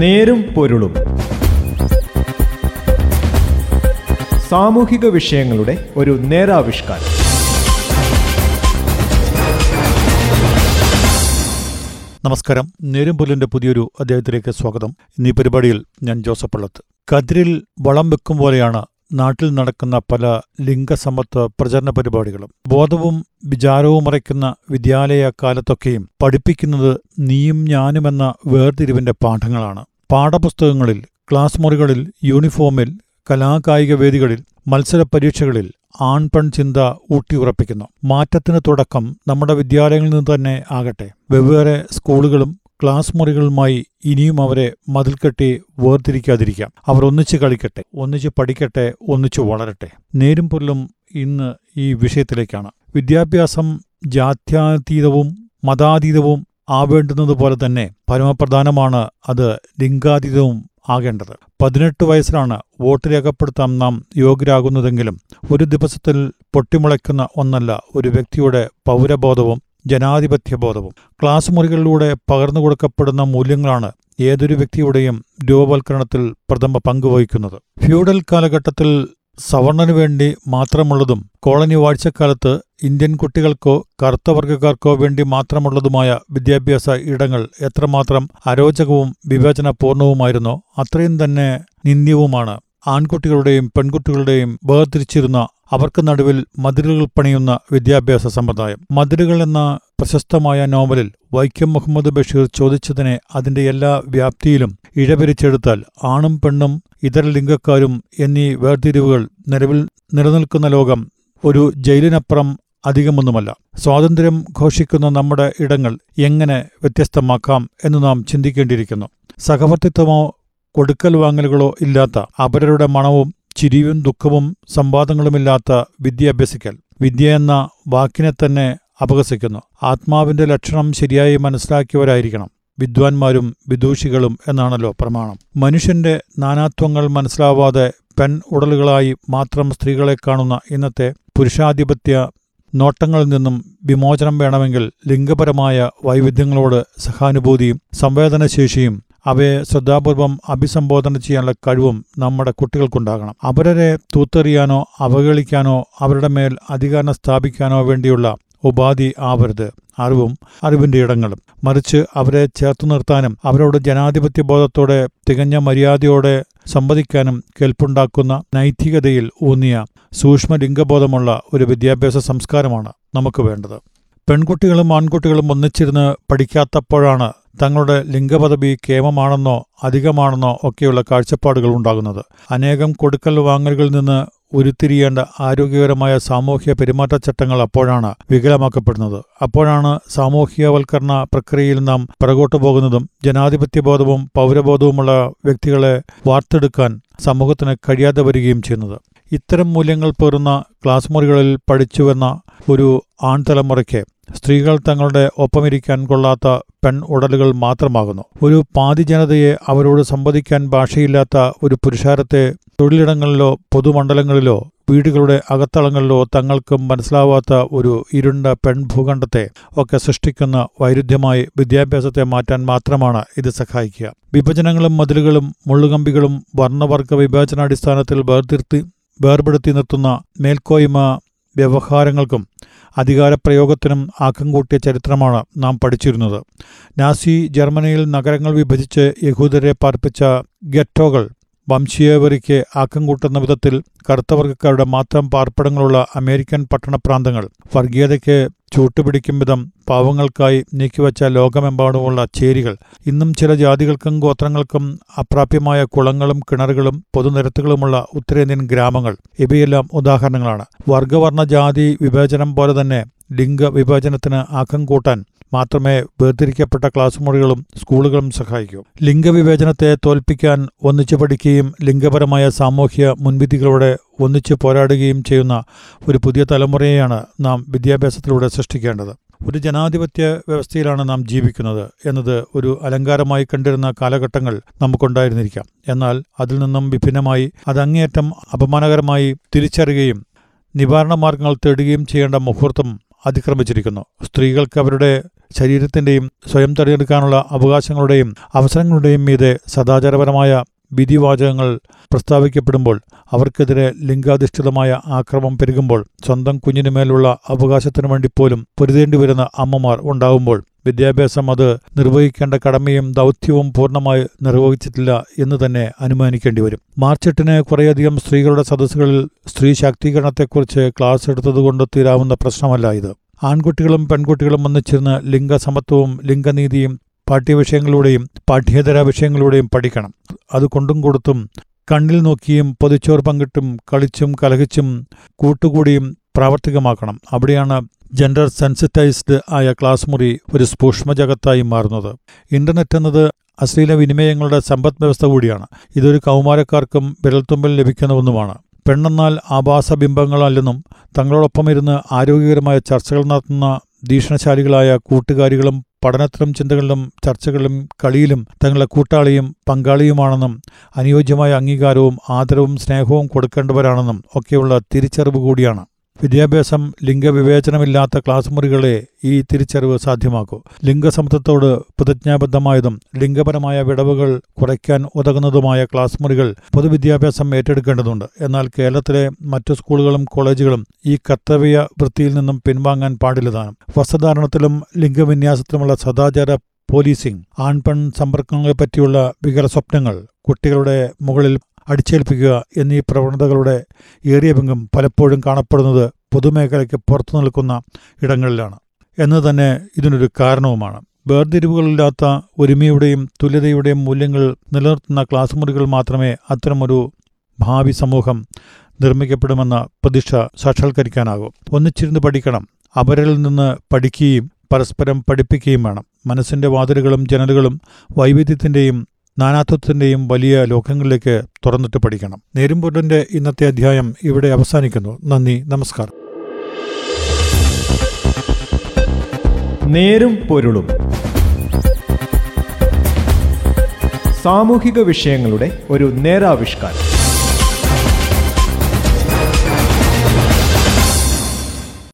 നേരും പൊരുളും. സാമൂഹിക വിഷയങ്ങളുടെ ഒരു നേരാവിഷ്കാരം. നമസ്കാരം. നേരുംപൊല്ലിന്റെ പുതിയൊരു അദ്ദേഹത്തിലേക്ക് സ്വാഗതം. ഇന്നീ പരിപാടിയിൽ ഞാൻ ജോസഫ് പള്ളത്ത്. കതിരിൽ വളം വെക്കും പോലെയാണ് നാട്ടിൽ നടക്കുന്ന പല ലിംഗസമത്വ പ്രചരണ പരിപാടികളും ബോധവും വിചാരവും മറയ്ക്കുന്ന വിദ്യാലയ കാലത്തൊക്കെയും പഠിപ്പിക്കുന്നത് നീയും ഞാനുമെന്ന വേർതിരിവിന്റെ പാഠങ്ങളാണ്. പാഠപുസ്തകങ്ങളിൽ ക്ലാസ് മുറികളിൽ യൂണിഫോമിൽ കലാകായിക വേദികളിൽ മത്സര പരീക്ഷകളിൽ ആൺപെൺ ചിന്ത ഊട്ടിയുറപ്പിക്കുന്നു മാറ്റത്തിന് തുടക്കം നമ്മുടെ വിദ്യാലയങ്ങളിൽ നിന്ന് തന്നെ ആകട്ടെ. വെവ്വേറെ സ്കൂളുകളും ക്ലാസ് മുറികളുമായി ഇനിയും അവരെ മതിൽ കെട്ടി വേർതിരിക്കാതിരിക്കാം. അവർ ഒന്നിച്ച് കളിക്കട്ടെ ഒന്നിച്ച് പഠിക്കട്ടെ ഒന്നിച്ച് വളരട്ടെ. നേരും പൊല്ലും ഇന്ന് ഈ വിഷയത്തിലേക്കാണ്. വിദ്യാഭ്യാസം ജാത്യാതീതവും മതാതീതവും ആവേണ്ടുന്നത് പോലെ തന്നെ പരമപ്രധാനമാണ് അത് ലിംഗാതീതവും ആകേണ്ടത്. പതിനെട്ട് വയസ്സിലാണ് വോട്ട് രേഖപ്പെടുത്താൻ നാം യോഗ്യരാകുന്നതെങ്കിലും ഒരു ദിവസത്തിൽ പൊട്ടിമുളയ്ക്കുന്ന ഒന്നല്ല ഒരു വ്യക്തിയുടെ പൗരബോധവും ജനാധിപത്യബോധവും. ക്ലാസ് മുറികളിലൂടെ പകർന്നു കൊടുക്കപ്പെടുന്ന മൂല്യങ്ങളാണ് ഏതൊരു വ്യക്തിയുടെയും രൂപവൽക്കരണത്തിൽ പ്രഥമ പങ്കുവഹിക്കുന്നത് ഫ്യൂഡൽ കാലഘട്ടത്തിൽ സവർണനു വേണ്ടി മാത്രമുള്ളതും കോളനി വാഴ്ചക്കാലത്ത് ഇന്ത്യൻ കുട്ടികൾക്കോ കറുത്തവർഗക്കാർക്കോ വേണ്ടി മാത്രമുള്ളതുമായ വിദ്യാഭ്യാസ ഇടങ്ങൾ എത്രമാത്രം അരോചകവും വിവേചനപൂർണവുമായിരുന്നോ അത്രയും തന്നെ നിന്ദ്യവുമാണ്. ആൺകുട്ടികളുടെയും പെൺകുട്ടികളുടെയും വേർതിരിച്ചിരുന്ന അവർക്ക് നടുവിൽ മതിലുകൾ പണിയുന്ന വിദ്യാഭ്യാസ സമ്പ്രദായം. മതിലുകൾ എന്ന പ്രശസ്തമായ നോവലിൽ വൈക്കം മുഹമ്മദ് ബഷീർ ചോദിച്ചതിനെ അതിന്റെ എല്ലാ വ്യാപ്തിയിലും ഇഴപിരിച്ചെടുത്താൽ ആണും പെണ്ണും ഇതര ലിംഗക്കാരും എന്നീ വേർതിരിവുകൾ നിലവിൽ നിലനിൽക്കുന്ന ലോകം ഒരു ജയിലിനപ്പുറം അധികമൊന്നുമല്ല. സ്വാതന്ത്ര്യം ഘോഷിക്കുന്ന നമ്മുടെ ഇടങ്ങൾ എങ്ങനെ വ്യത്യസ്തമാക്കാം എന്ന് നാം ചിന്തിക്കേണ്ടിയിരിക്കുന്നു. സഹവർത്തിത്വമോ കൊടുക്കൽ വാങ്ങലുകളോ ഇല്ലാത്ത അപരരുടെ മണവും ചിരിയും ദുഃഖവും സംവാദങ്ങളുമില്ലാത്ത വിദ്യ അഭ്യസിക്കൽ വിദ്യ എന്ന വാക്കിനെ തന്നെ അപഹസിക്കുന്നു. ആത്മാവിന്റെ ലക്ഷണം ശരിയായി മനസ്സിലാക്കിയവരായിരിക്കണം. വിദ്വാൻമാരും വിദൂഷികളും എന്നാണല്ലോ പ്രമാണം. മനുഷ്യന്റെ നാനാത്വങ്ങൾ മനസ്സിലാവാതെ പെൺ ഉടലുകളായി മാത്രം സ്ത്രീകളെ കാണുന്ന ഇന്നത്തെ പുരുഷാധിപത്യ നോട്ടങ്ങളിൽ നിന്നും വിമോചനം വേണമെങ്കിൽ ലിംഗപരമായ വൈവിധ്യങ്ങളോട് സഹാനുഭൂതിയും സംവേദനശേഷിയും അവയെ ശ്രദ്ധാപൂർവം അഭിസംബോധന ചെയ്യാനുള്ള കഴിവും നമ്മുടെ കുട്ടികൾക്കുണ്ടാകണം. അവരെ തൂത്തെറിയാനോ അവഗണിക്കാനോ അവരുടെ മേൽ അധികാരം സ്ഥാപിക്കാനോ വേണ്ടിയുള്ള ഉപാധി ആവരുത്. അറിവും അറിവിന്റെ ഇടങ്ങളും. മറിച്ച് അവരെ ചേർത്തു നിർത്താനും അവരോട് ജനാധിപത്യ ബോധത്തോടെ തികഞ്ഞ മര്യാദയോടെ സംവദിക്കാനും കേൾപ്പുണ്ടാക്കുന്ന നൈതികതയിൽ ഊന്നിയ സൂക്ഷ്മ ലിംഗബോധമുള്ള ഒരു വിദ്യാഭ്യാസ സംസ്കാരമാണ് നമുക്ക് വേണ്ടത്. പെൺകുട്ടികളും ആൺകുട്ടികളും ഒന്നിച്ചിരുന്ന് പഠിക്കാത്തപ്പോഴാണ് തങ്ങളുടെ ലിംഗപദവി കേമമാണെന്നോ അധികമാണെന്നോ ഒക്കെയുള്ള കാഴ്ചപ്പാടുകൾ ഉണ്ടാകുന്നത്. അനേകം കൊടുക്കൽ വാങ്ങലുകളിൽ നിന്ന് ഉരുത്തിരിയേണ്ട ആരോഗ്യകരമായ സാമൂഹ്യ പെരുമാറ്റച്ചട്ടങ്ങൾ അപ്പോഴാണ് വികലമാക്കപ്പെടുന്നത്. അപ്പോഴാണ് സാമൂഹ്യവൽക്കരണ പ്രക്രിയയിൽ നാം പിറകോട്ടു പോകുന്നതും ജനാധിപത്യബോധവും പൗരബോധവുമുള്ള വ്യക്തികളെ വാർത്തെടുക്കാൻ സമൂഹത്തിന് കഴിയാതെ വരികയും ചെയ്യുന്നത്. ഇത്തരം മൂല്യങ്ങൾ പേറുന്ന ക്ലാസ് മുറികളിൽ പഠിച്ചുവെന്ന ഒരു ആൺതലമുറയ്ക്ക് സ്ത്രീകൾ തങ്ങളുടെ ഒപ്പമിരിക്കാൻ കൊള്ളാത്ത പെൺ ഉടലുകൾ മാത്രമാകുന്നു. ഒരു പാതി ജനതയെ അവരോട് സംവദിക്കാൻ ഭാഷയില്ലാത്ത ഒരു പുരുഷാരത്തെ തൊഴിലിടങ്ങളിലോ പൊതുമണ്ഡലങ്ങളിലോ വീടുകളുടെ അകത്തളങ്ങളിലോ തങ്ങൾക്ക് മനസ്സിലാവാത്ത ഒരു ഇരുണ്ട പെൺഭൂഖണ്ഡത്തെ ഒക്കെ സൃഷ്ടിക്കുന്ന വൈരുദ്ധ്യമായി വിദ്യാഭ്യാസത്തെ മാറ്റാൻ മാത്രമാണ് ഇത് സഹായിക്കുക. വിഭജനങ്ങളും മതിലുകളും മുള്ളുകമ്പികളും വർണവർഗ വിഭജനാടിസ്ഥാനത്തിൽ വേർതിർത്തി വേർപെടുത്തി നിർത്തുന്ന മേൽക്കോയ്മ വ്യവഹാരങ്ങൾക്കും അധികാരപ്രയോഗത്തിനും ആക്കം കൂട്ടിയ ചരിത്രമാണ് നാം പഠിച്ചിരുന്നത്. നാസി ജർമ്മനിയിൽ നഗരങ്ങൾ വിഭജിച്ച് യഹൂദരെ പാർപ്പിച്ച ഗെറ്റോകൾ വംശീയവരിക്ക് ആക്കം കൂട്ടുന്ന വിധത്തിൽ കറുത്തവർഗക്കാരുടെ മാത്രം പാർപ്പിടങ്ങളുള്ള അമേരിക്കൻ പട്ടണപ്രാന്തങ്ങൾ വർഗീയതയ്ക്ക് ചൂട്ടുപിടിക്കും വിധം പാവങ്ങൾക്കായി നീക്കിവച്ച ലോകമെമ്പാടുമുള്ള ചേരികൾ. ഇന്നും ചില ജാതികൾക്കും ഗോത്രങ്ങൾക്കും അപ്രാപ്യമായ കുളങ്ങളും കിണറുകളും പൊതുനിരത്തുകളുമുള്ള ഉത്തരേന്ത്യൻ ഗ്രാമങ്ങൾ ഇവയെല്ലാം ഉദാഹരണങ്ങളാണ്. വർഗവർണ ജാതി വിവേചനം പോലെ തന്നെ ലിംഗ വിവേചനത്തിന് ആക്കം കൂട്ടാൻ മാത്രമേ വേർതിരിക്കപ്പെട്ട ക്ലാസ് മുറികളും സ്കൂളുകളും സഹായിക്കൂ. ലിംഗവിവേചനത്തെ തോൽപ്പിക്കാൻ ഒന്നിച്ചു പഠിക്കുകയും ലിംഗപരമായ സാമൂഹ്യ മുൻവിധികളോടെ ഒന്നിച്ചു പോരാടുകയും ചെയ്യുന്ന ഒരു പുതിയ തലമുറയെയാണ് നാം വിദ്യാഭ്യാസത്തിലൂടെ സൃഷ്ടിക്കേണ്ടത്. ഒരു ജനാധിപത്യ വ്യവസ്ഥയിലാണ് നാം ജീവിക്കുന്നത് എന്നത് ഒരു അലങ്കാരമായി കണ്ടിരുന്ന കാലഘട്ടങ്ങൾ നമുക്കുണ്ടായിരുന്നിരിക്കാം. എന്നാൽ അതിൽ നിന്നും വിഭിന്നമായി അത് അങ്ങേയറ്റം അപമാനകരമായി തിരിച്ചറിയുകയും നിവാരണ മാർഗങ്ങൾ തേടുകയും ചെയ്യേണ്ട മുഹൂർത്തം അതിക്രമിച്ചിരിക്കുന്നു. സ്ത്രീകൾക്ക് അവരുടെ ശരീരത്തിന്റെയും സ്വയം തെരഞ്ഞെടുക്കാനുള്ള അവകാശങ്ങളുടെയും അവസരങ്ങളുടെയും മീതെ സദാചാരപരമായ വിധിവാചകങ്ങൾ പ്രസ്താവിക്കപ്പെടുമ്പോൾ അവർക്കെതിരെ ലിംഗാധിഷ്ഠിതമായ ആക്രമം പെരുകുമ്പോൾ സ്വന്തം കുഞ്ഞിനുമേലുള്ള അവകാശത്തിനു വേണ്ടി പോലും പൊരുതേണ്ടി വരുന്ന അമ്മമാർ ഉണ്ടാവുമ്പോൾ വിദ്യാഭ്യാസം അത് നിർവഹിക്കേണ്ട കടമയും ദൗത്യവും പൂർണമായി നിർവഹിച്ചിട്ടില്ല എന്ന് തന്നെ അനുമാനിക്കേണ്ടി വരും. മാർച്ച് എട്ടിന് കുറേയധികം സ്ത്രീകളുടെ സദസ്സുകളിൽ സ്ത്രീ ശാക്തീകരണത്തെക്കുറിച്ച് ക്ലാസ് എടുത്തതുകൊണ്ട് തീരാവുന്ന പ്രശ്നമല്ല ഇത്. ആൺകുട്ടികളും പെൺകുട്ടികളും ഒന്നിച്ചിരുന്ന് ലിംഗസമത്വവും ലിംഗനീതിയും പാഠ്യവിഷയങ്ങളിലൂടെയും പാഠ്യേതര വിഷയങ്ങളിലൂടെയും പഠിക്കണം. അത് കൊണ്ടും കൊടുത്തും കണ്ണിൽ നോക്കിയും പൊതിച്ചോർ പങ്കിട്ടും കളിച്ചും കലഹിച്ചും കൂട്ടുകൂടിയും പ്രാവർത്തികമാക്കണം. അവിടെയാണ് ജെൻഡർ സെൻസിറ്റൈസ്ഡ് ആയ ക്ലാസ് മുറി ഒരു സൂക്ഷ്മജഗത്തായി മാറുന്നത്. ഇന്റർനെറ്റ് എന്നത് അശ്ലീല വിനിമയങ്ങളുടെ സമ്പദ് വ്യവസ്ഥ കൂടിയാണ്. ഇതൊരു കൗമാരക്കാർക്കും വിരൽത്തുമ്പിൽ ലഭിക്കുന്ന ഒന്നുമാണ് പെണ്ണെന്നാൽ ആഭാസബിംബങ്ങളല്ലെന്നും തങ്ങളോടൊപ്പം ഇരുന്ന് ആരോഗ്യകരമായ ചർച്ചകൾ നടത്തുന്ന ഭീഷണശാലികളായ കൂട്ടുകാരികളും പഠനത്തിലും ചിന്തകളിലും ചർച്ചകളിലും കളിയിലും തങ്ങളുടെ കൂട്ടാളിയും പങ്കാളിയുമാണെന്നും അനുയോജ്യമായ അംഗീകാരവും ആദരവും സ്നേഹവും കൊടുക്കേണ്ടവരാണെന്നും ഒക്കെയുള്ള തിരിച്ചറിവ് കൂടിയാണ്. വിദ്യാഭ്യാസം ലിംഗവിവേചനമില്ലാത്ത ക്ലാസ് മുറികളെ ഈ തിരിച്ചറിവ് സാധ്യമാക്കൂ. ലിംഗസമത്വത്തോട് പ്രതിജ്ഞാബദ്ധമായതും ലിംഗപരമായ വിടവുകൾ കുറയ്ക്കാൻ ഉതകുന്നതുമായ ക്ലാസ് മുറികൾ പൊതുവിദ്യാഭ്യാസം ഏറ്റെടുക്കേണ്ടതുണ്ട്. എന്നാൽ കേരളത്തിലെ മറ്റു സ്കൂളുകളും കോളേജുകളും ഈ കർത്തവ്യ വൃത്തിയിൽ നിന്നും പിൻവാങ്ങാൻ പാടില്ലതാണ്. വസ്ത്രധാരണത്തിലും ലിംഗവിന്യാസത്തിലുമുള്ള സദാചാര പോലീസിംഗ് ആൺപെൺ സമ്പർക്കങ്ങളെപ്പറ്റിയുള്ള വികലസ്വപ്നങ്ങൾ കുട്ടികളുടെ മുകളിൽ അടിച്ചേൽപ്പിക്കുക എന്നീ പ്രവണതകളുടെ ഏറിയ പങ്കും പലപ്പോഴും കാണപ്പെടുന്നത് പൊതുമേഖലയ്ക്ക് പുറത്തു നിൽക്കുന്ന ഇടങ്ങളിലാണ്. എന്ന് തന്നെ ഇതിനൊരു കാരണവുമാണ്. വേർതിരിവുകളില്ലാത്ത ഒരുമയുടെയും തുല്യതയുടെയും മൂല്യങ്ങൾ നിലനിർത്തുന്ന ക്ലാസ് മുറികൾ മാത്രമേ അത്തരമൊരു ഭാവി സമൂഹം നിർമ്മിക്കപ്പെടുമെന്ന പ്രതീക്ഷ സാക്ഷാത്കരിക്കാനാകൂ. ഒന്നിച്ചിരുന്ന് പഠിക്കണം. അവരിൽ നിന്ന് പഠിക്കുകയും പരസ്പരം പഠിപ്പിക്കുകയും വേണം. മനസ്സിന്റെ വാതിലുകളും ജനലുകളും വൈവിധ്യത്തിന്റെയും നാനാത്വത്തിന്റെയും വലിയ ലോകങ്ങളിലേക്ക് തുറന്നിട്ട് പഠിക്കണം. നേരുംപൊരുളിന്റെ ഇന്നത്തെ അധ്യായം ഇവിടെ അവസാനിക്കുന്നു. നന്ദി നമസ്കാരം. നേരും പൊരുളും സാമൂഹിക വിഷയങ്ങളുടെ ഒരു നേരാവിഷ്കാരം.